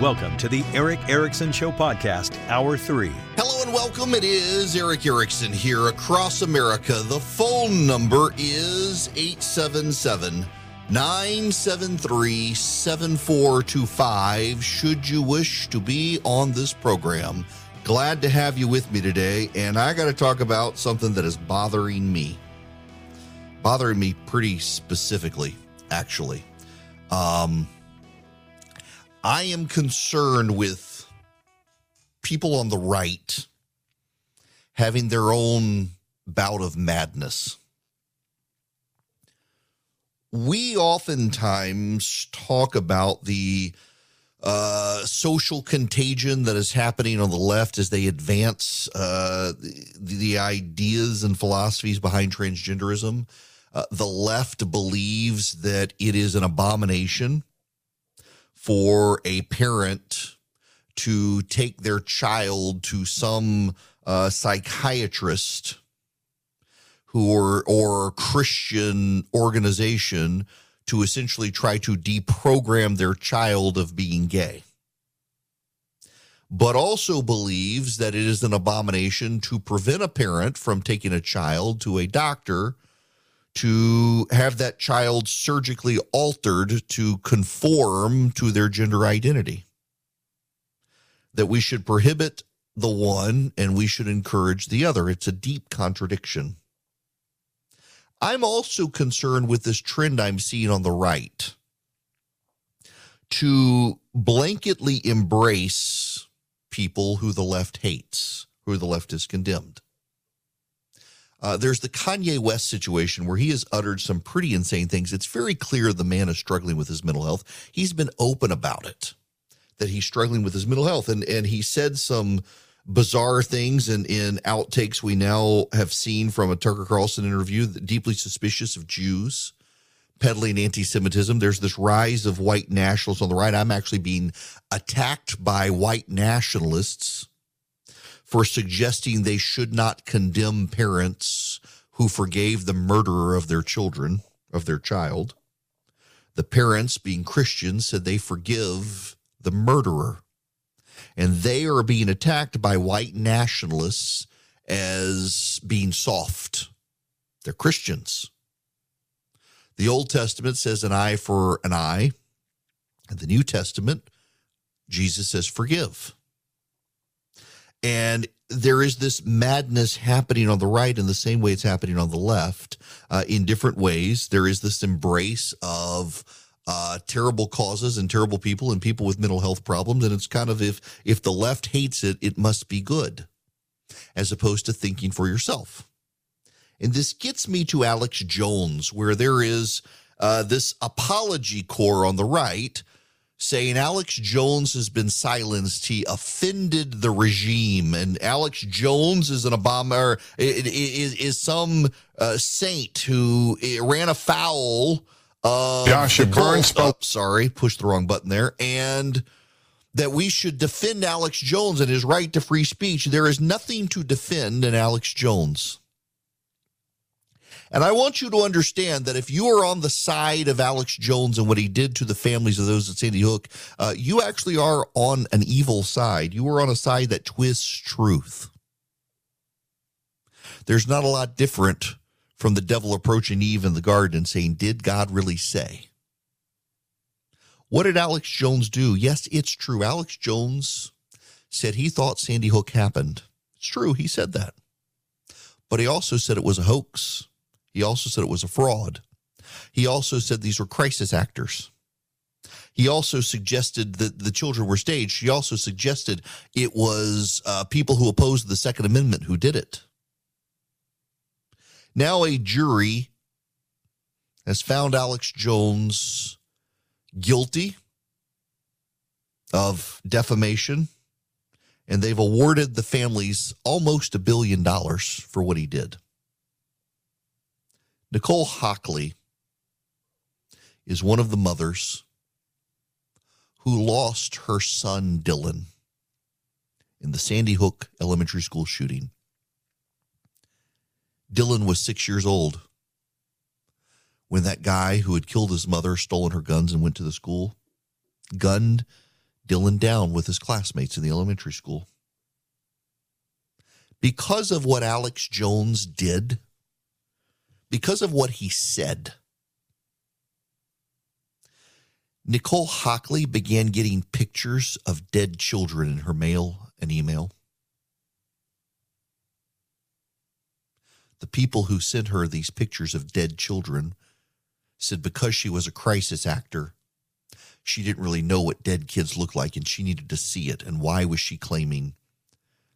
Welcome to the Erick Erickson Show Podcast, Hour 3. Hello and welcome. It is Erick Erickson here across America. The phone number is 877 973 7425. Should you wish to be on this program, glad to have you with me today. And I got to talk about something that is bothering me. Bothering me pretty specifically, actually. Um, I am concerned with people on the right having their own bout of madness. We oftentimes talk about the uh, social contagion that is happening on the left as they advance uh, the, the, ideas and philosophies behind transgenderism. Uh, the left believes that it is an abomination for a parent to take their child to some uh, psychiatrist who or or Christian organization to essentially try to deprogram their child of being gay. But also believes that it is an abomination to prevent a parent from taking a child to a doctor to have that child surgically altered to conform to their gender identity. That we should prohibit the one and we should encourage the other. It's a deep contradiction. I'm also concerned with this trend I'm seeing on the right to blanketly embrace people who the left hates, who the left is condemned. Uh, there's the Kanye West situation where he has uttered some pretty insane things. It's very clear the man is struggling with his mental health. He's been open about it, that he's struggling with his mental health. And, and he said some bizarre things and in outtakes we now have seen from a Tucker Carlson interview, that deeply suspicious of Jews peddling anti-Semitism. There's this rise of white nationalists on the right. I'm actually being attacked by white nationalists for suggesting they should not condemn parents who forgave the murderer of their children, of their child. The parents, being Christians, said they forgive the murderer. And they are being attacked by white nationalists as being soft. They're Christians. The Old Testament says an eye for an eye. And the New Testament, Jesus says forgive. And there is this madness happening on the right in the same way it's happening on the left uh, in different ways. There is this embrace of uh, terrible causes and terrible people and people with mental health problems. And it's kind of if if the left hates it, it must be good, as opposed to thinking for yourself. And this gets me to Alex Jones, where there is uh, this apology core on the right saying Alex Jones has been silenced. He offended the regime, and Alex Jones is an Obama is, is some uh, saint who eh, ran afoul of Joshua Burns. Sorry, pushed the wrong button there, and that we should defend Alex Jones and his right to free speech. There is nothing to defend in Alex Jones. And I want you to understand that if you are on the side of Alex Jones and what he did to the families of those at Sandy Hook, uh, you actually are on an evil side. You are on a side that twists truth. There's not a lot different from the devil approaching Eve in the garden saying, Did God really say? What did Alex Jones do? Yes, it's true. Alex Jones said he thought Sandy Hook happened. It's true. He said that. But he also said it was a hoax. He also said it was a fraud. He also said these were crisis actors. He also suggested that the children were staged. He also suggested it was uh, people who opposed the Second Amendment who did it. Now, a jury has found Alex Jones guilty of defamation, and they've awarded the families almost a billion dollars for what he did. Nicole Hockley is one of the mothers who lost her son Dylan in the Sandy Hook Elementary School shooting. Dylan was six years old when that guy who had killed his mother, stolen her guns, and went to the school, gunned Dylan down with his classmates in the elementary school. Because of what Alex Jones did, because of what he said, Nicole Hockley began getting pictures of dead children in her mail and email. The people who sent her these pictures of dead children said because she was a crisis actor, she didn't really know what dead kids look like and she needed to see it. And why was she claiming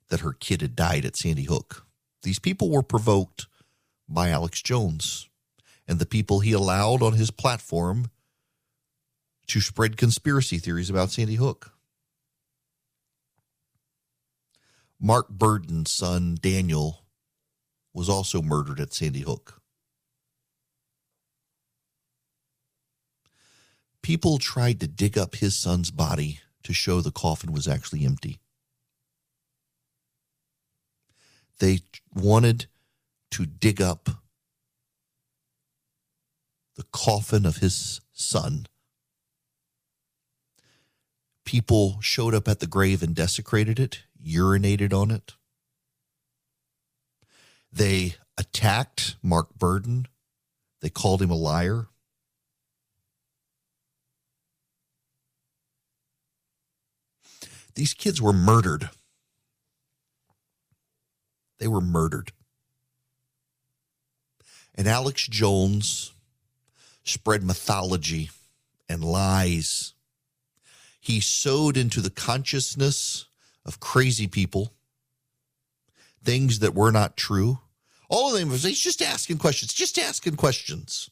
that her kid had died at Sandy Hook? These people were provoked by Alex Jones and the people he allowed on his platform to spread conspiracy theories about Sandy Hook. Mark Barden's son, Daniel, was also murdered at Sandy Hook. People tried to dig up his son's body to show the coffin was actually empty. They wanted to dig up the coffin of his son people showed up at the grave and desecrated it, urinated on it. They attacked Mark Barden. They called him a liar. These kids were murdered. They were murdered. And Alex Jones spread mythology and lies he sowed into the consciousness of crazy people things that were not true. All of them was he's just asking questions, just asking questions.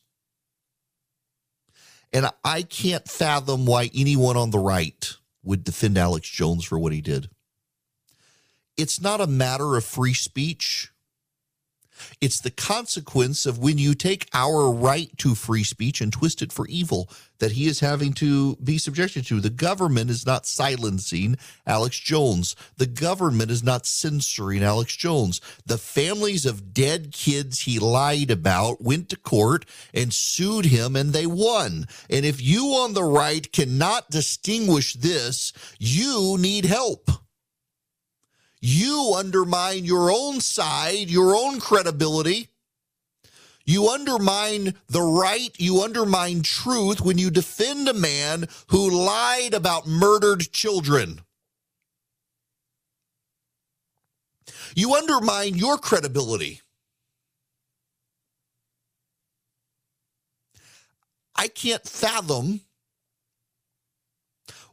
And I can't fathom why anyone on the right would defend Alex Jones for what he did. It's not a matter of free speech. It's the consequence of when you take our right to free speech and twist it for evil that he is having to be subjected to. The government is not silencing Alex Jones. The government is not censoring Alex Jones. The families of dead kids he lied about went to court and sued him and they won. And if you on the right cannot distinguish this, you need help you undermine your own side, your own credibility. You undermine the right, you undermine truth when you defend a man who lied about murdered children. You undermine your credibility. I can't fathom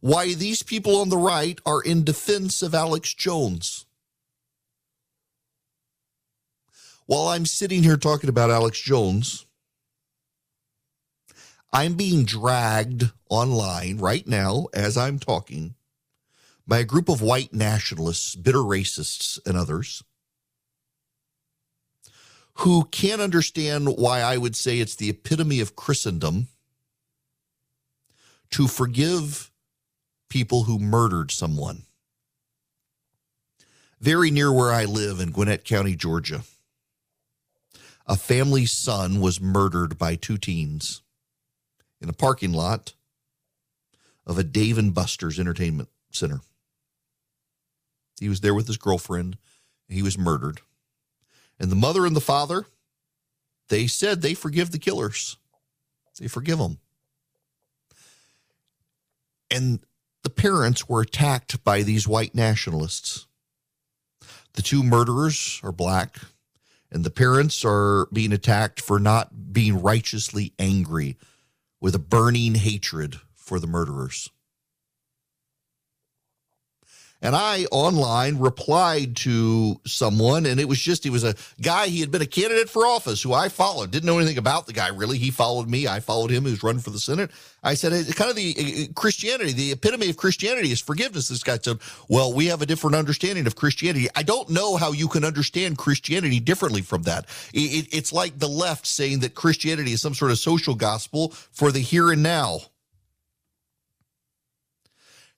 why these people on the right are in defense of Alex Jones. While I'm sitting here talking about Alex Jones, I'm being dragged online right now as I'm talking by a group of white nationalists, bitter racists, and others who can't understand why I would say it's the epitome of Christendom to forgive people who murdered someone. Very near where I live in Gwinnett County, Georgia, a family's son was murdered by two teens in a parking lot of a Dave and Buster's entertainment center. He was there with his girlfriend. He was murdered. And the mother and the father, they said they forgive the killers. They forgive them. And the parents were attacked by these white nationalists. The two murderers are black, and the parents are being attacked for not being righteously angry with a burning hatred for the murderers. And I online replied to someone, and it was just, he was a guy, he had been a candidate for office who I followed. Didn't know anything about the guy really. He followed me. I followed him, who's running for the Senate. I said, it's kind of the uh, uh, Christianity, the epitome of Christianity is forgiveness. This guy said, well, we have a different understanding of Christianity. I don't know how you can understand Christianity differently from that. It, it, it's like the left saying that Christianity is some sort of social gospel for the here and now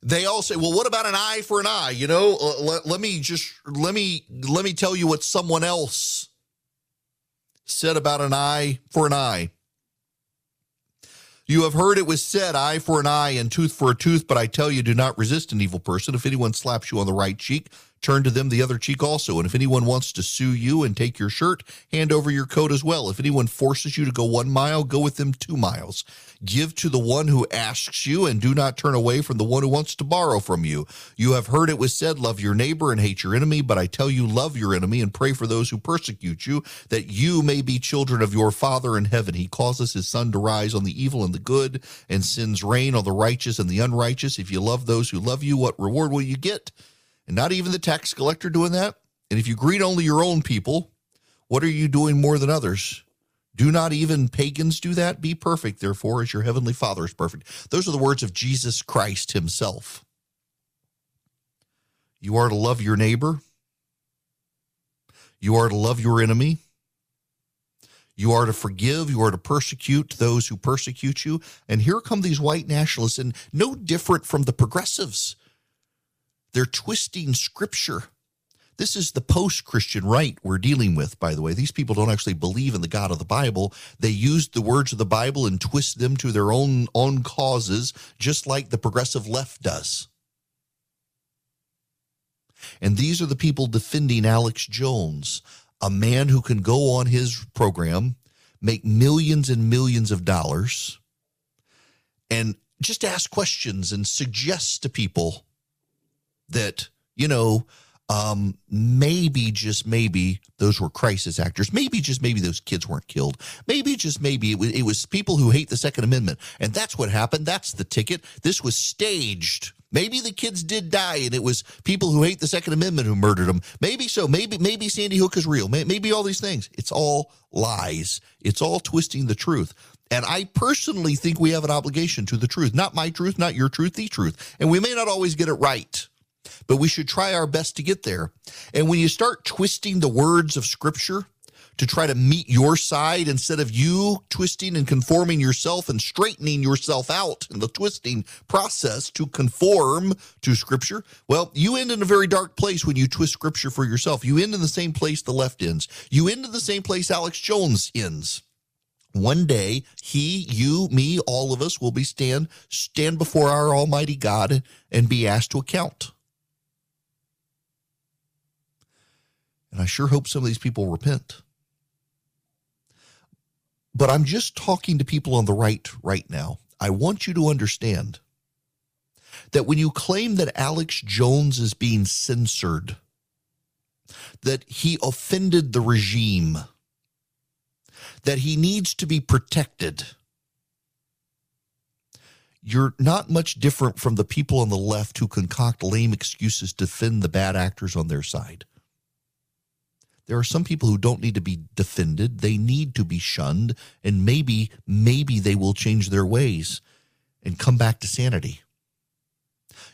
they all say, "Well, what about an eye for an eye?" You know, uh, let, let me just let me let me tell you what someone else said about an eye for an eye. You have heard it was said, eye for an eye and tooth for a tooth, but I tell you, do not resist an evil person. If anyone slaps you on the right cheek, turn to them the other cheek also. And if anyone wants to sue you and take your shirt, hand over your coat as well. If anyone forces you to go one mile, go with them two miles. Give to the one who asks you, and do not turn away from the one who wants to borrow from you. You have heard it was said, Love your neighbor and hate your enemy, but I tell you, love your enemy and pray for those who persecute you, that you may be children of your Father in heaven. He causes his sun to rise on the evil and the good, and sends rain on the righteous and the unrighteous. If you love those who love you, what reward will you get? And not even the tax collector doing that. And if you greet only your own people, what are you doing more than others? Do not even pagans do that? Be perfect, therefore, as your heavenly Father is perfect. Those are the words of Jesus Christ himself. You are to love your neighbor. You are to love your enemy. You are to forgive. You are to persecute those who persecute you. And here come these white nationalists, and no different from the progressives. They're twisting scripture this is the post Christian right we're dealing with, by the way. These people don't actually believe in the God of the Bible. They use the words of the Bible and twist them to their own, own causes, just like the progressive left does. And these are the people defending Alex Jones, a man who can go on his program, make millions and millions of dollars, and just ask questions and suggest to people that, you know, um, maybe just maybe those were crisis actors. Maybe just maybe those kids weren't killed. Maybe just maybe it was, it was people who hate the Second Amendment, and that's what happened. That's the ticket. This was staged. Maybe the kids did die, and it was people who hate the Second Amendment who murdered them. Maybe so. Maybe maybe Sandy Hook is real. Maybe all these things. It's all lies. It's all twisting the truth. And I personally think we have an obligation to the truth. Not my truth, not your truth, the truth. And we may not always get it right but we should try our best to get there. And when you start twisting the words of Scripture to try to meet your side instead of you twisting and conforming yourself and straightening yourself out in the twisting process to conform to Scripture, well, you end in a very dark place when you twist Scripture for yourself. You end in the same place the left ends. You end in the same place Alex Jones ends one day he you me all of us will be stand stand before our almighty god and be asked to account And I sure hope some of these people repent. But I'm just talking to people on the right right now. I want you to understand that when you claim that Alex Jones is being censored, that he offended the regime, that he needs to be protected, you're not much different from the people on the left who concoct lame excuses to defend the bad actors on their side. There are some people who don't need to be defended. They need to be shunned. And maybe, maybe they will change their ways and come back to sanity.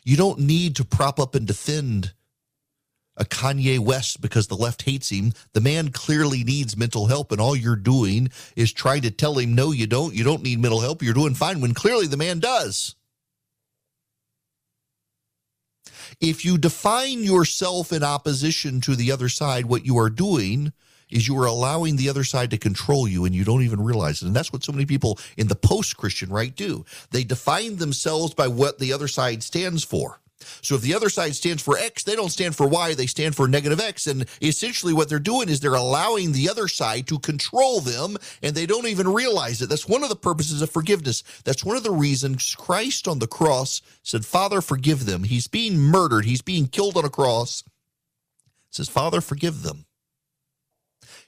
You don't need to prop up and defend a Kanye West because the left hates him. The man clearly needs mental help, and all you're doing is trying to tell him, no, you don't. You don't need mental help. You're doing fine when clearly the man does. If you define yourself in opposition to the other side, what you are doing is you are allowing the other side to control you and you don't even realize it. And that's what so many people in the post Christian right do. They define themselves by what the other side stands for. So if the other side stands for X, they don't stand for Y, they stand for negative X. And essentially what they're doing is they're allowing the other side to control them and they don't even realize it. That's one of the purposes of forgiveness. That's one of the reasons Christ on the cross said, Father, forgive them. He's being murdered, he's being killed on a cross. Says, Father, forgive them.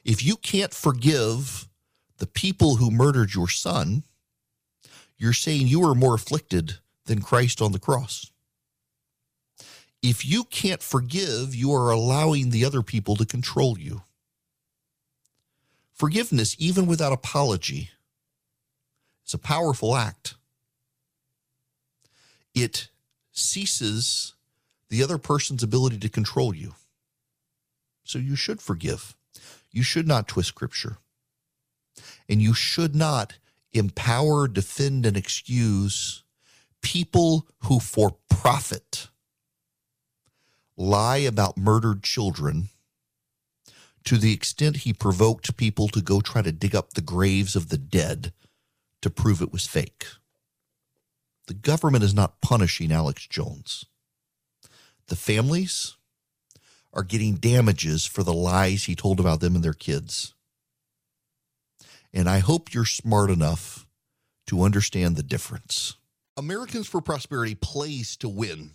If you can't forgive the people who murdered your son, you're saying you are more afflicted than Christ on the cross if you can't forgive, you are allowing the other people to control you. Forgiveness, even without apology, is a powerful act. It ceases the other person's ability to control you. So you should forgive. You should not twist scripture. And you should not empower, defend, and excuse people who, for profit, lie about murdered children to the extent he provoked people to go try to dig up the graves of the dead to prove it was fake. The government is not punishing Alex Jones. The families are getting damages for the lies he told about them and their kids. And I hope you're smart enough to understand the difference. Americans for Prosperity plays to win.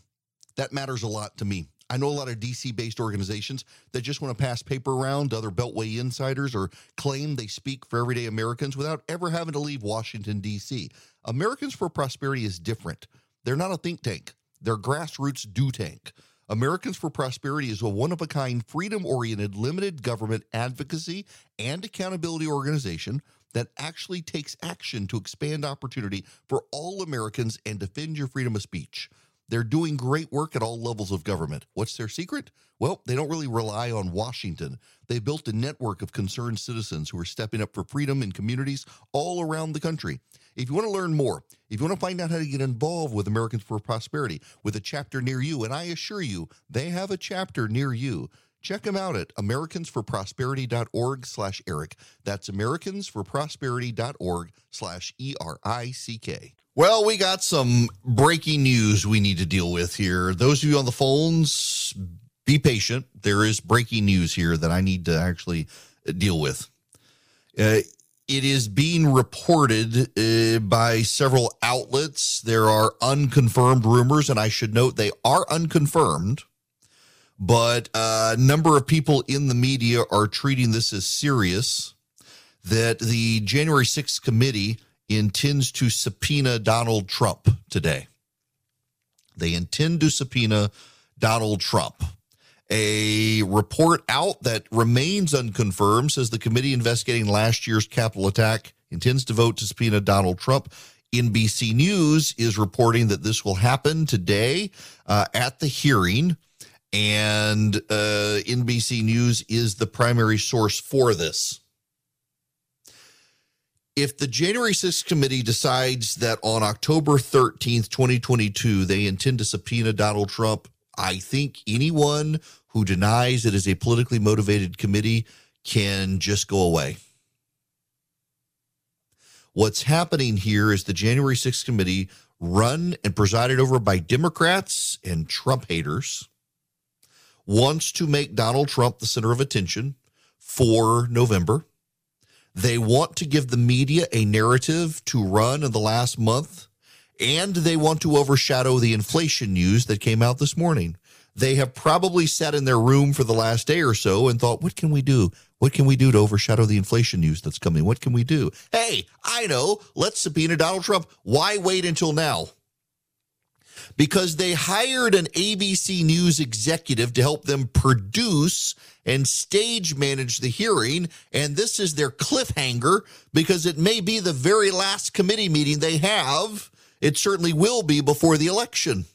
That matters a lot to me. I know a lot of DC based organizations that just want to pass paper around to other Beltway insiders or claim they speak for everyday Americans without ever having to leave Washington, D.C. Americans for Prosperity is different. They're not a think tank, they're grassroots do tank. Americans for Prosperity is a one of a kind, freedom oriented, limited government advocacy and accountability organization that actually takes action to expand opportunity for all Americans and defend your freedom of speech. They're doing great work at all levels of government. What's their secret? Well, they don't really rely on Washington. They built a network of concerned citizens who are stepping up for freedom in communities all around the country. If you want to learn more, if you want to find out how to get involved with Americans for Prosperity with a chapter near you, and I assure you, they have a chapter near you. Check them out at americansforprosperity.org slash Erick. That's americansforprosperity.org slash E-R-I-C-K. Well, we got some breaking news we need to deal with here. Those of you on the phones, be patient. There is breaking news here that I need to actually deal with. Uh, it is being reported uh, by several outlets. There are unconfirmed rumors, and I should note they are unconfirmed, but a number of people in the media are treating this as serious. That the January 6th committee intends to subpoena Donald Trump today. They intend to subpoena Donald Trump. A report out that remains unconfirmed says the committee investigating last year's Capitol attack intends to vote to subpoena Donald Trump. NBC News is reporting that this will happen today uh, at the hearing. And uh, NBC News is the primary source for this if the January 6th committee decides that on October 13th, 2022, they intend to subpoena Donald Trump, I think anyone who denies it is a politically motivated committee can just go away. What's happening here is the January 6th committee, run and presided over by Democrats and Trump haters, wants to make Donald Trump the center of attention for November they want to give the media a narrative to run in the last month, and they want to overshadow the inflation news that came out this morning. They have probably sat in their room for the last day or so and thought, what can we do? What can we do to overshadow the inflation news that's coming? What can we do? Hey, I know. Let's subpoena Donald Trump. Why wait until now? Because they hired an ABC News executive to help them produce and stage manage the hearing. And this is their cliffhanger because it may be the very last committee meeting they have. It certainly will be before the election.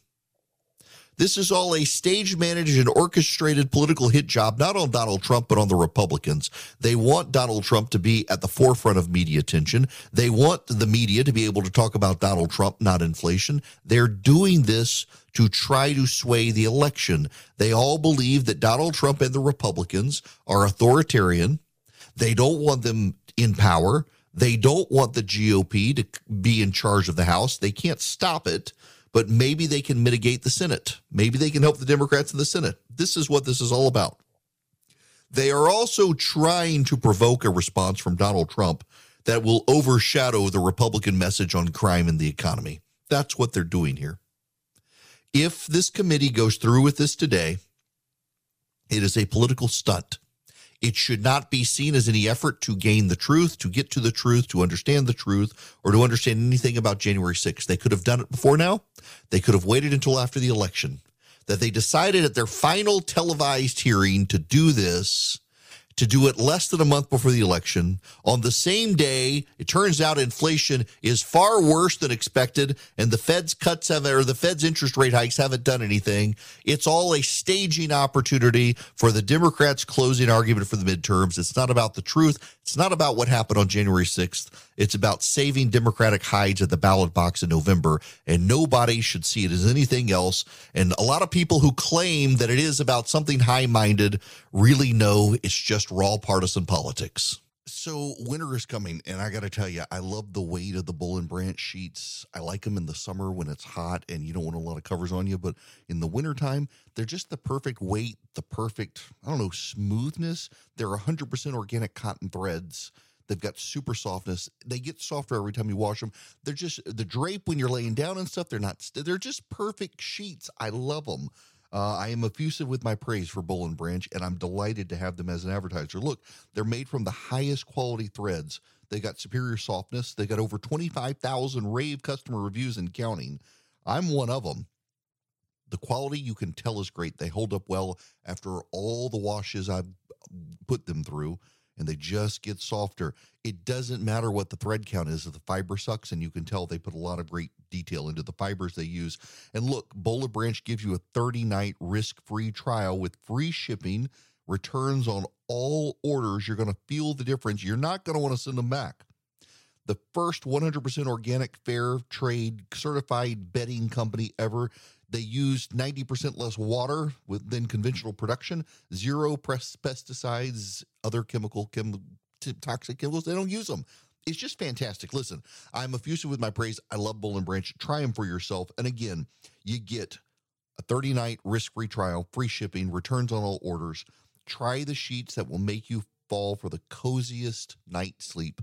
This is all a stage managed and orchestrated political hit job, not on Donald Trump, but on the Republicans. They want Donald Trump to be at the forefront of media attention. They want the media to be able to talk about Donald Trump, not inflation. They're doing this to try to sway the election. They all believe that Donald Trump and the Republicans are authoritarian. They don't want them in power. They don't want the GOP to be in charge of the House. They can't stop it but maybe they can mitigate the Senate. Maybe they can help the Democrats in the Senate. This is what this is all about. They are also trying to provoke a response from Donald Trump that will overshadow the Republican message on crime and the economy. That's what they're doing here. If this committee goes through with this today, it is a political stunt. It should not be seen as any effort to gain the truth, to get to the truth, to understand the truth, or to understand anything about January 6th. They could have done it before now. They could have waited until after the election. That they decided at their final televised hearing to do this to do it less than a month before the election. On the same day, it turns out inflation is far worse than expected, and the Fed's cuts have or the Fed's interest rate hikes haven't done anything. It's all a staging opportunity for the Democrats' closing argument for the midterms. It's not about the truth. It's not about what happened on January 6th. It's about saving Democratic hides at the ballot box in November, and nobody should see it as anything else. And a lot of people who claim that it is about something high minded really know it's just raw partisan politics. So winter is coming, and I got to tell you, I love the weight of the Boll and Branch sheets. I like them in the summer when it's hot and you don't want a lot of covers on you, but in the wintertime, they're just the perfect weight, the perfect, I don't know, smoothness. They're 100% organic cotton threads. They've got super softness. They get softer every time you wash them. They're just the drape when you're laying down and stuff. They're not. They're just perfect sheets. I love them. Uh, I am effusive with my praise for Boll and Branch, and I'm delighted to have them as an advertiser. Look, they're made from the highest quality threads. They got superior softness. They got over 25,000 rave customer reviews and counting. I'm one of them. The quality you can tell is great. They hold up well after all the washes I've put them through and they just get softer. It doesn't matter what the thread count is if the fiber sucks, and you can tell they put a lot of great detail into the fibers they use. And look, Boll and Branch gives you a 30 night risk free trial with free shipping, returns on all orders. You're going to feel the difference. You're not going to want to send them back. The first 100% organic, fair trade certified bedding company ever. They use 90% less water with, than conventional production, zero pesticides, other chemical, chem, toxic chemicals. They don't use them. It's just fantastic. Listen, I'm effusive with my praise. I love Boll and Branch. Try them for yourself. And again, you get a 30 night risk free trial, free shipping, returns on all orders. Try the sheets that will make you fall for the coziest night sleep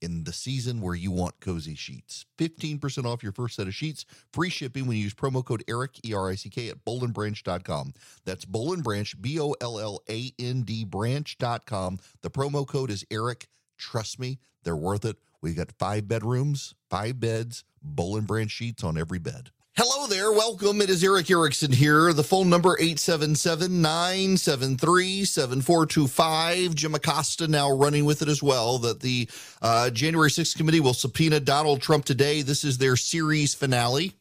in the season where you want cozy sheets. 15% off your first set of sheets, free shipping when you use promo code ERICK, E R I C K, at bollandbranch.com. That's Boll and Branch, B O L L A N D branch.com. The promo code is ERICK. Trust me, they're worth it. We've got five bedrooms, five beds, Boll and Branch sheets on every bed. Hello there. Welcome. It is Erick Erickson here. The phone number 877-973-7425. Jim Acosta now running with it as well that the uh, January 6th committee will subpoena Donald Trump today. This is their series finale.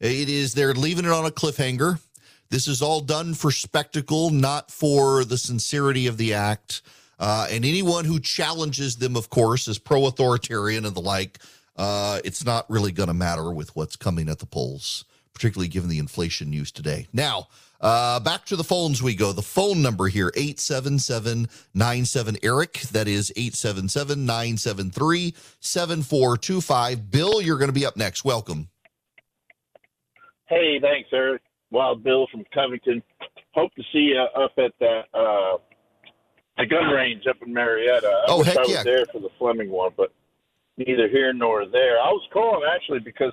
It is they're leaving it on a cliffhanger. This is all done for spectacle, not for the sincerity of the act. Uh, and anyone who challenges them, of course, is pro authoritarian and the like. Uh, it's not really going to matter with what's coming at the polls, particularly given the inflation news today. Now, uh, back to the phones we go. The phone number here, 877-97-ERIC. That is 877-973-7425. Bill, you're going to be up next. Welcome. Hey, thanks, Erick. Wild Bill from Covington. Hope to see you up at that uh, the gun range up in Marietta. I Oh, wish heck I was yeah. there for the Fleming one, but neither here nor there. I was calling actually because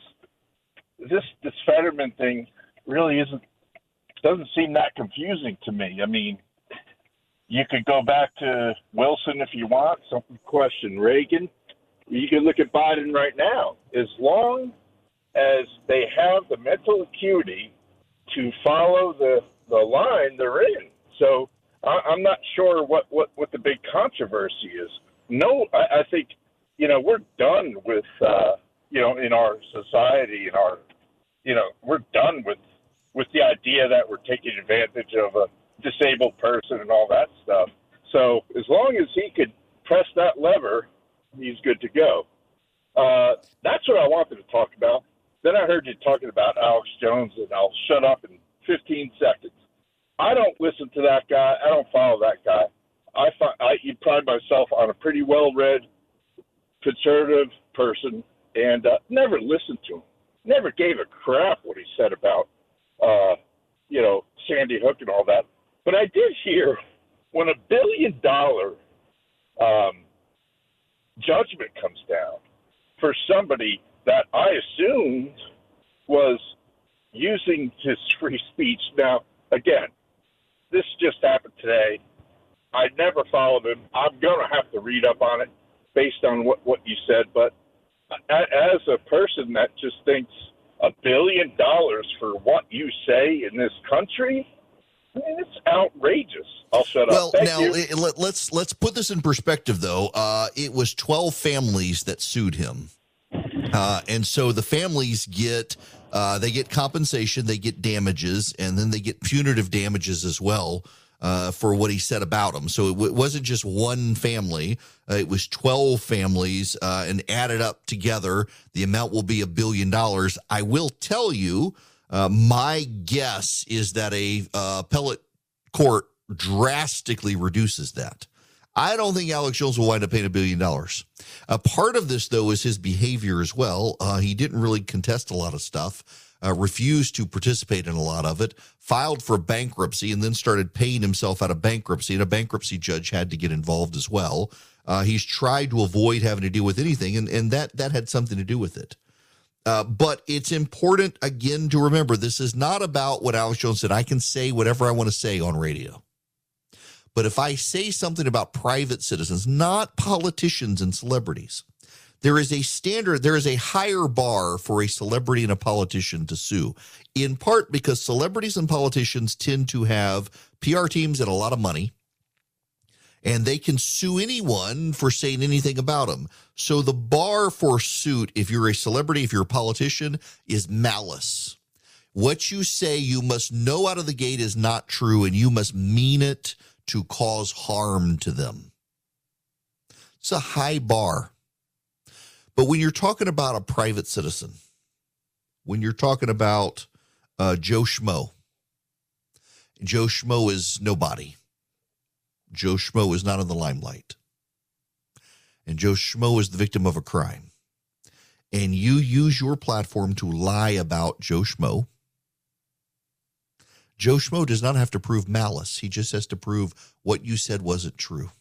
this this Fetterman thing really isn't doesn't seem that confusing to me. I mean, you could go back to Wilson if you want. Some question Reagan. You can look at Biden right now. As long as they have the mental acuity to follow the the line they're in. So I, I'm not sure what, what, what the big controversy is. No, I, I think you know we're done with uh, you know in our society in our you know we're done with with the idea that we're taking advantage of a disabled person and all that stuff. So as long as he could press that lever, he's good to go. Uh, that's what I wanted to talk about. Then I heard you talking about Alex Jones, and I'll shut up in 15 seconds. I don't listen to that guy. I don't follow that guy. I, fi- I pride myself on a pretty well-read, conservative person, and uh, never listened to him. Never gave a crap what he said about, uh, you know, Sandy Hook and all that. But I did hear when a billion-dollar um, judgment comes down for somebody that I assumed was using his free speech. Now, again, this just happened today. I never followed him. I'm going to have to read up on it based on what, what you said. But as a person that just thinks a billion dollars for what you say in this country, I mean, it's outrageous. I'll shut Well, up. Thank now it- let, let's let's put this in perspective, though. Uh, it was twelve families that sued him, uh, and so the families get uh, they get compensation, they get damages, and then they get punitive damages as well uh, for what he said about them. So it w- wasn't just one family; uh, it was twelve families, uh, and added up together, the amount will be a billion dollars. I will tell you, uh, my guess is that a uh, appellate court drastically reduces that. I don't think Alex Jones will wind up paying a billion dollars. A part of this, though, is his behavior as well. Uh, he didn't really contest a lot of stuff, uh, refused to participate in a lot of it, filed for bankruptcy, and then started paying himself out of bankruptcy. And a bankruptcy judge had to get involved as well. Uh, he's tried to avoid having to deal with anything, and, and that that had something to do with it. Uh, but it's important again to remember this is not about what Alex Jones said. I can say whatever I want to say on radio. But if I say something about private citizens, not politicians and celebrities, there is a standard, there is a higher bar for a celebrity and a politician to sue, in part because celebrities and politicians tend to have PR teams and a lot of money and they can sue anyone for saying anything about them. So the bar for suit, if you're a celebrity, if you're a politician, is malice. What you say, you must know out of the gate is not true, and you must mean it to cause harm to them. It's a high bar. But when you're talking about a private citizen, when you're talking about uh, Joe Schmo, Joe Schmo is nobody. Joe Schmo is not in the limelight. And Joe Schmo is the victim of a crime. And you use your platform to lie about Joe Schmo. Joe Schmo does not have to prove malice. He just has to prove what you said wasn't true.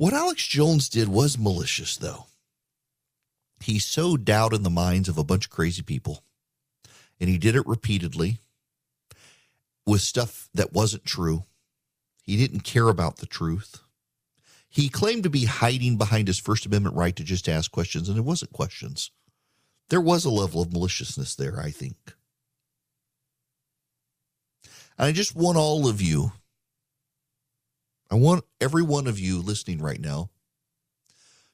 What Alex Jones did was malicious, though. He sowed doubt in the minds of a bunch of crazy people, and he did it repeatedly with stuff that wasn't true. He didn't care about the truth. He claimed to be hiding behind his First Amendment right to just ask questions, and it wasn't questions. There was a level of maliciousness there, I think. And I just want all of you, I want every one of you listening right now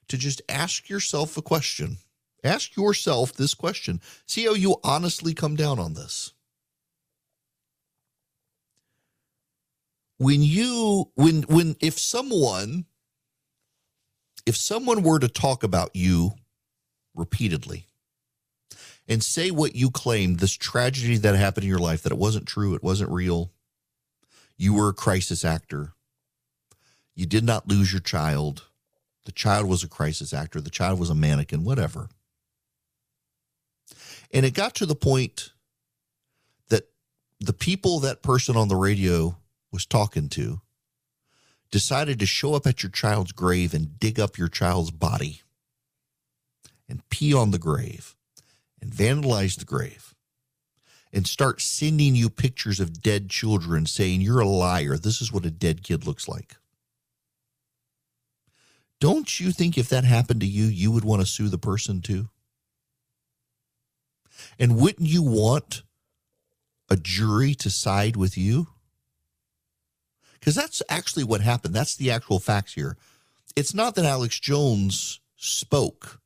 to just ask yourself a question. Ask yourself this question. See how you honestly come down on this. when you when when if someone if someone were to talk about you repeatedly and say what you claimed this tragedy that happened in your life that it wasn't true it wasn't real you were a crisis actor you did not lose your child the child was a crisis actor the child was a mannequin whatever and it got to the point that the people that person on the radio was talking to decided to show up at your child's grave and dig up your child's body and pee on the grave and vandalize the grave and start sending you pictures of dead children saying, You're a liar. This is what a dead kid looks like. Don't you think if that happened to you, you would want to sue the person too? And wouldn't you want a jury to side with you? because that's actually what happened. That's the actual facts here. It's not that Alex Jones spoke.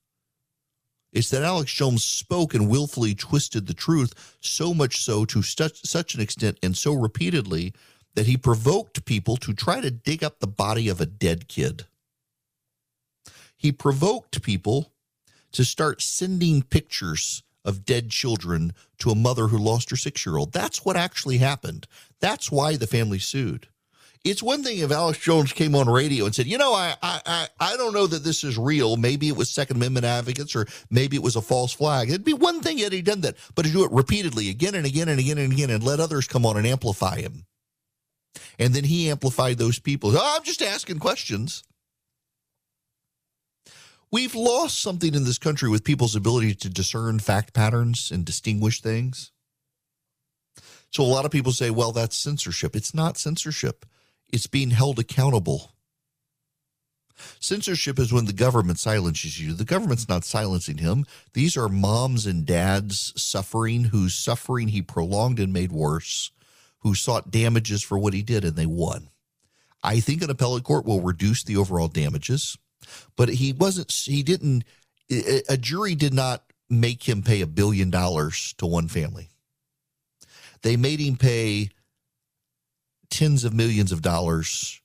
It's that Alex Jones spoke and willfully twisted the truth so much so to such, such an extent and so repeatedly that he provoked people to try to dig up the body of a dead kid. He provoked people to start sending pictures of dead children to a mother who lost her six year old. That's what actually happened. That's why the family sued. It's one thing if Alex Jones came on radio and said, you know, I, I, I don't know that this is real. Maybe it was Second Amendment advocates or maybe it was a false flag. It'd be one thing had he done that, but to do it repeatedly again and again and again and again and let others come on and amplify him. And then he amplified those people. Oh, I'm just asking questions. We've lost something in this country with people's ability to discern fact patterns and distinguish things. So a lot of people say, well, that's censorship. It's not censorship it's being held accountable. Censorship is when the government silences you. The government's not silencing him. These are moms and dads suffering, whose suffering he prolonged and made worse, who sought damages for what he did and they won. I think an appellate court will reduce the overall damages, but he wasn't, he didn't, a jury did not make him pay a billion dollars to one family. They made him pay tens of millions of dollars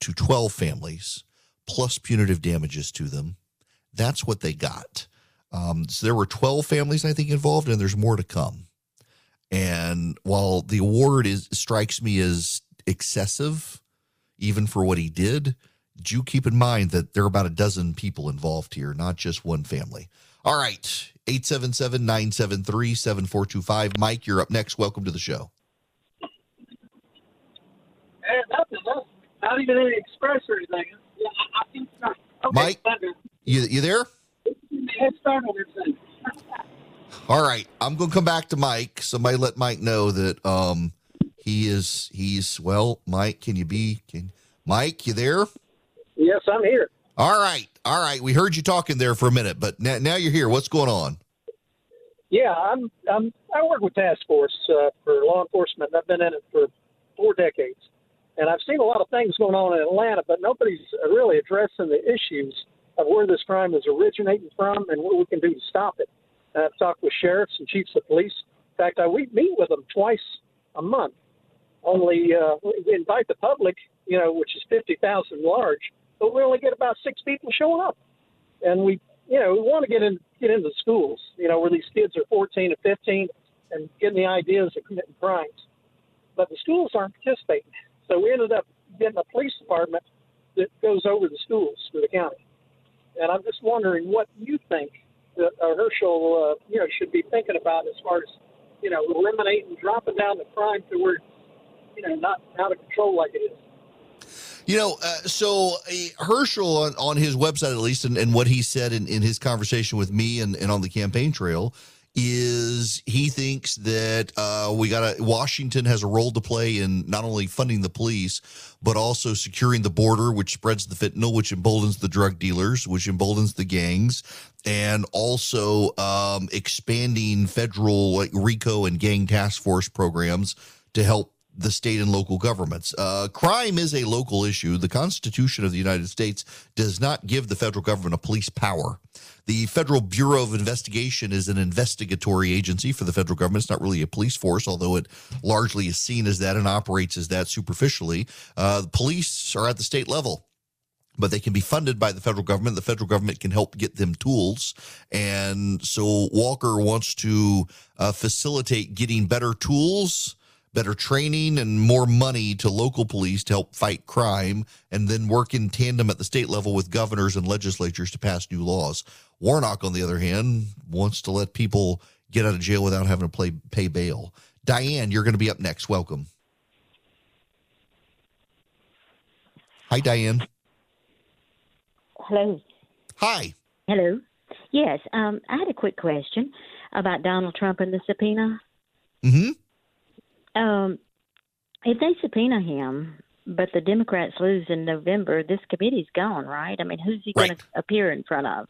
to 12 families plus punitive damages to them. That's what they got. Um, so there were 12 families, I think, involved, and there's more to come. And while the award is strikes me as excessive, even for what he did, do keep in mind that there are about a dozen people involved here, not just one family. All right, 877 973 7425. Mike, you're up next. Welcome to the show. Hey, nothing, nothing. Not even any express or anything. Yeah, I, I think not. Okay, Mike? You, you there? Head start on everything. All right, I'm going to come back to Mike. Somebody let Mike know that um he is he's well. Mike, can you be? Can Mike? You there? Yes, I'm here. All right, all right. We heard you talking there for a minute, but now, now you're here. What's going on? Yeah, I'm. I'm. I work with task force uh, for law enforcement. I've been in it for four decades, and I've seen a lot of things going on in Atlanta, but nobody's really addressing the issues of where this crime is originating from and what we can do to stop it. And I've talked with sheriffs and chiefs of police. In fact, I we meet with them twice a month. Only uh, we invite the public, you know, which is fifty thousand large, but we only get about six people showing up. And we, you know, we want to get in get into schools, you know, where these kids are fourteen and fifteen and getting the ideas of committing crimes. But the schools aren't participating. So we ended up getting a police department that goes over the schools for the county. And I'm just wondering what you think that uh, Herschel, uh, you know, should be thinking about as far as, you know, eliminating, dropping down the crime to where, you know, not out of control like it is. You know, uh, so uh, Herschel on, on his website, at least, and, and what he said in, in his conversation with me and, and on the campaign trail, is he thinks that uh, we got to Washington has a role to play in not only funding the police but also securing the border, which spreads the fentanyl, which emboldens the drug dealers, which emboldens the gangs, and also um, expanding federal like RICO and gang task force programs to help the state and local governments. Uh, crime is a local issue. The Constitution of the United States does not give the federal government a police power. The Federal Bureau of Investigation is an investigatory agency for the federal government. It's not really a police force, although it largely is seen as that and operates as that superficially. Uh, the police are at the state level but they can be funded by the federal government. The federal government can help get them tools. And so Walker wants to uh, facilitate getting better tools better training and more money to local police to help fight crime, and then work in tandem at the state level with governors and legislatures to pass new laws. Warnock, on the other hand, wants to let people get out of jail without having to play, pay bail. Diane, you're going to be up next. Welcome. Hi, Diane. Hello. Hi. Hello. Yes, um, I had a quick question about Donald Trump and the subpoena. Mm-hmm. Um, if they subpoena him, but the Democrats lose in November, this committee's gone, right? I mean, who's he going Right. to appear in front of?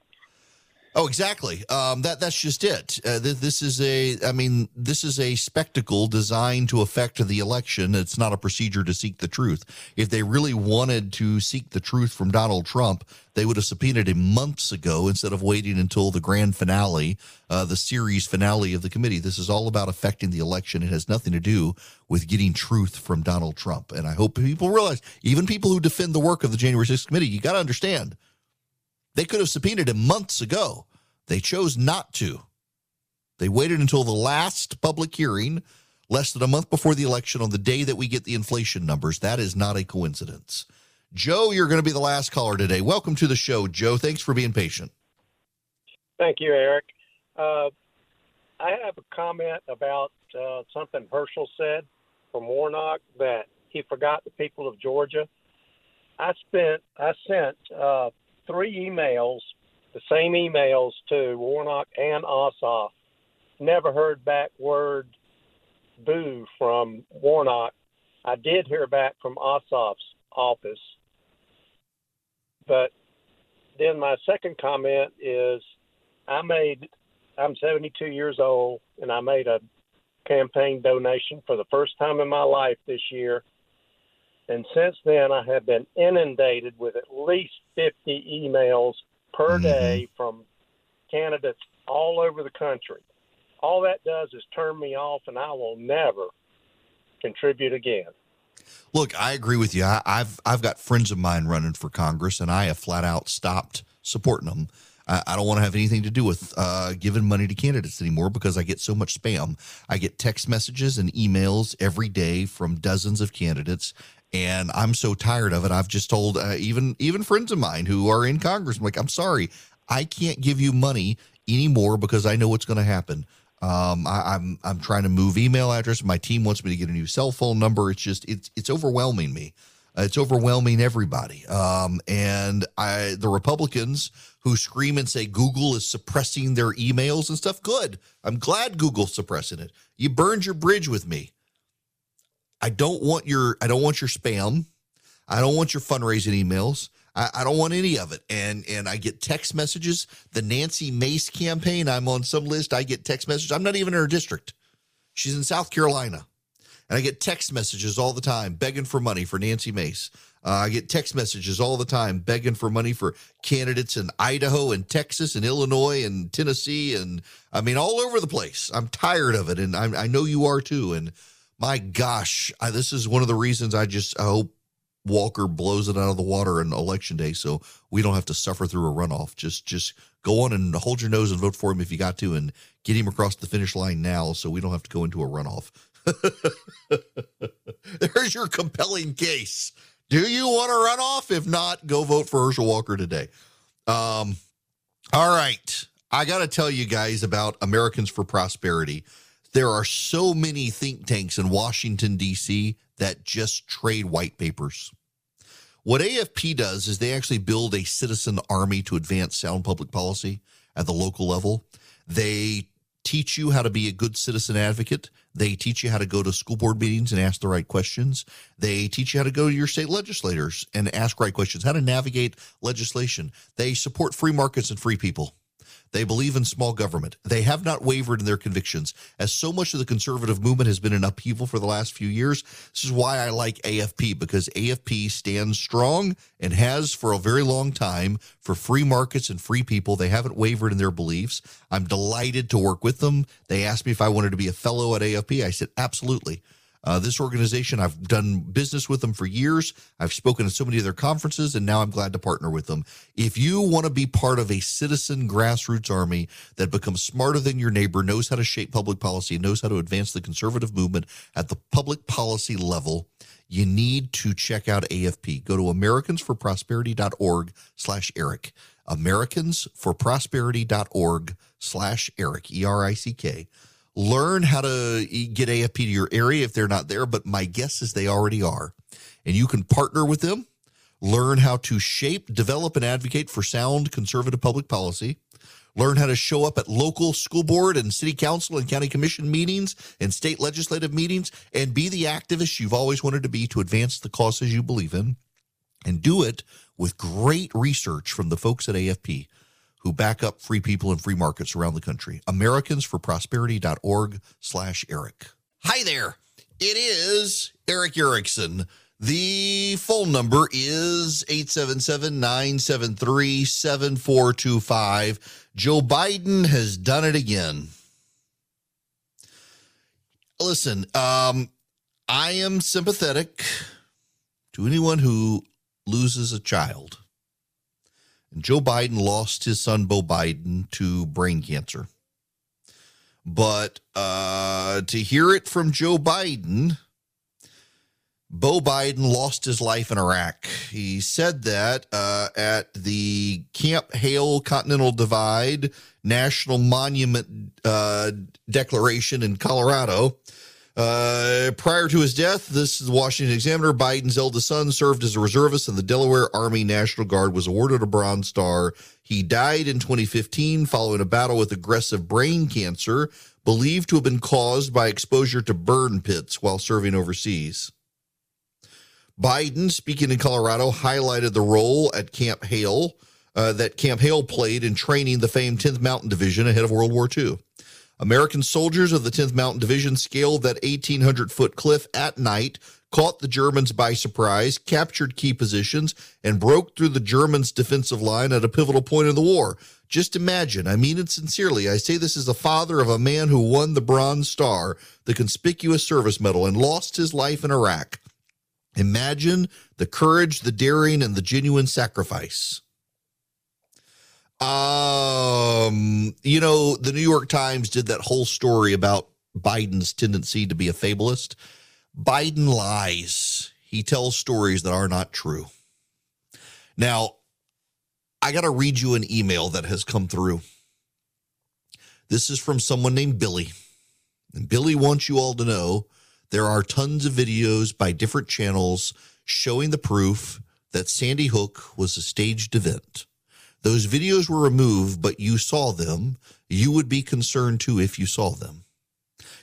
Oh, exactly. Um, that that's just it. Uh, th- this is a, I mean, this is a spectacle designed to affect the election. It's not a procedure to seek the truth. If they really wanted to seek the truth from Donald Trump, they would have subpoenaed him months ago instead of waiting until the grand finale, uh, the series finale of the committee. This is all about affecting the election. It has nothing to do with getting truth from Donald Trump. And I hope people realize, even people who defend the work of the January 6th committee, you got to understand they could have subpoenaed him months ago. They chose not to. They waited until the last public hearing, less than a month before the election, on the day that we get the inflation numbers. That is not a coincidence. Joe, you're going to be the last caller today. Welcome to the show, Joe. Thanks for being patient. Thank you, Erick. Uh, I have a comment about uh, something Herschel said from Warnock that he forgot the people of Georgia. I spent I sent uh, three emails, the same emails to Warnock and Ossoff. Never heard back word boo from Warnock. I did hear back from Ossoff's office, but then my second comment is I made I'm 72 years old and I made a campaign donation for the first time in my life this year. And since then I have been inundated with at least 50 emails per Mhm. day from candidates all over the country. All that does is turn me off and I will never contribute again. Look, I agree with you. I, I've I've got friends of mine running for Congress, and I have flat out stopped supporting them. I, I don't want to have anything to do with uh, giving money to candidates anymore because I get so much spam. I get text messages and emails every day from dozens of candidates And I'm so tired of it. I've just told uh, even even friends of mine who are in Congress, I'm like, I'm sorry, I can't give you money anymore because I know what's going to happen. Um, I, I'm I'm trying to move email address. My team wants me to get a new cell phone number. It's just it's it's overwhelming me. Uh, it's overwhelming everybody. Um, and I the Republicans who scream and say Google is suppressing their emails and stuff. Good. I'm glad Google's suppressing it. You burned your bridge with me. I don't want your I don't want your spam. I don't want your fundraising emails. I, I, don't want any of it. And and I get text messages. The Nancy Mace campaign, I'm on some list. I get text messages. I'm not even in her district. She's in South Carolina. And I get text messages all the time begging for money for Nancy Mace. Uh, I get text messages all the time begging for money for candidates in Idaho and Texas and Illinois and Tennessee and I mean all over the place. I'm tired of it, and I, I know you are too. And my gosh, I, this is one of the reasons I just I hope Walker blows it out of the water on election day, so we don't have to suffer through a runoff. Just just go on and hold your nose and vote for him if you got to, and get him across the finish line now, so we don't have to go into a runoff. There's your compelling case. Do you want to run off? If not, go vote for Herschel Walker today. Um, all right. I got to tell you guys about Americans for Prosperity. There are so many think tanks in Washington, D.C. that just trade white papers. What AFP does is they actually build a citizen army to advance sound public policy at the local level. They teach you how to be a good citizen advocate. They teach you how to go to school board meetings and ask the right questions. They teach you how to go to your state legislators and ask right questions, how to navigate legislation. They support free markets and free people. They believe in small government. They have not wavered in their convictions. As so much of the conservative movement has been in upheaval for the last few years, this is why I like AFP because AFP stands strong and has for a very long time for free markets and free people. They haven't wavered in their beliefs. I'm delighted to work with them. They asked me if I wanted to be a fellow at AFP. I said, absolutely. Uh, this organization, I've done business with them for years. I've spoken at so many of their conferences, and now I'm glad to partner with them. If you want to be part of a citizen grassroots army that becomes smarter than your neighbor, knows how to shape public policy, knows how to advance the conservative movement at the public policy level, you need to check out AFP. Go to americansforprosperity.org slash Erick. Americansforprosperity.org slash Erick, E-R-I-C-K learn how to get AFP to your area if they're not there, but my guess is they already are. And you can partner with them, learn how to shape, develop, and advocate for sound conservative public policy. Learn how to show up at local school board and city council and county commission meetings and state legislative meetings and be the activist you've always wanted to be to advance the causes you believe in. And do it with great research from the folks at AFP who back up free people and free markets around the country. Americansforprosperity.org slash Erick. Hi there. It is Erick Erickson. The phone number is 877-973-7425. Joe Biden has done it again. Listen, um, I am sympathetic to anyone who loses a child. And Joe Biden lost his son, Beau Biden, to brain cancer. But uh, to hear it from Joe Biden, Beau Biden lost his life in Iraq. He said that uh, at the Camp Hale Continental Divide National Monument uh, Declaration in Colorado. Uh, prior to his death, this is the Washington Examiner. Biden's eldest son served as a reservist in the Delaware Army National Guard, was awarded a Bronze Star. He died in 2015 following a battle with aggressive brain cancer, believed to have been caused by exposure to burn pits while serving overseas. Biden, speaking in Colorado, highlighted the role at Camp Hale uh, that Camp Hale played in training the famed 10th Mountain Division ahead of World War II. American soldiers of the 10th Mountain Division scaled that 1,800 foot cliff at night, caught the Germans by surprise, captured key positions, and broke through the Germans' defensive line at a pivotal point in the war. Just imagine, I mean it sincerely. I say this as the father of a man who won the Bronze Star, the Conspicuous Service Medal, and lost his life in Iraq. Imagine the courage, the daring, and the genuine sacrifice. Um, you know, the New York Times did that whole story about Biden's tendency to be a fabulist. Biden lies. he tells stories that are not true. Now, I got to read you an email that has come through. This is from someone named Billy. And Billy wants you all to know there are tons of videos by different channels showing the proof that Sandy Hook was a staged event. Those videos were removed, but you saw them. You would be concerned too if you saw them.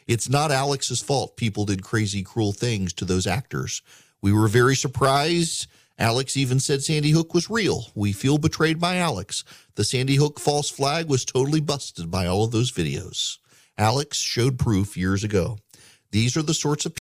It's not Alex's fault people did crazy, cruel things to those actors. We were very surprised. Alex even said Sandy Hook was real. We feel betrayed by Alex. The Sandy Hook false flag was totally busted by all of those videos. Alex showed proof years ago. These are the sorts of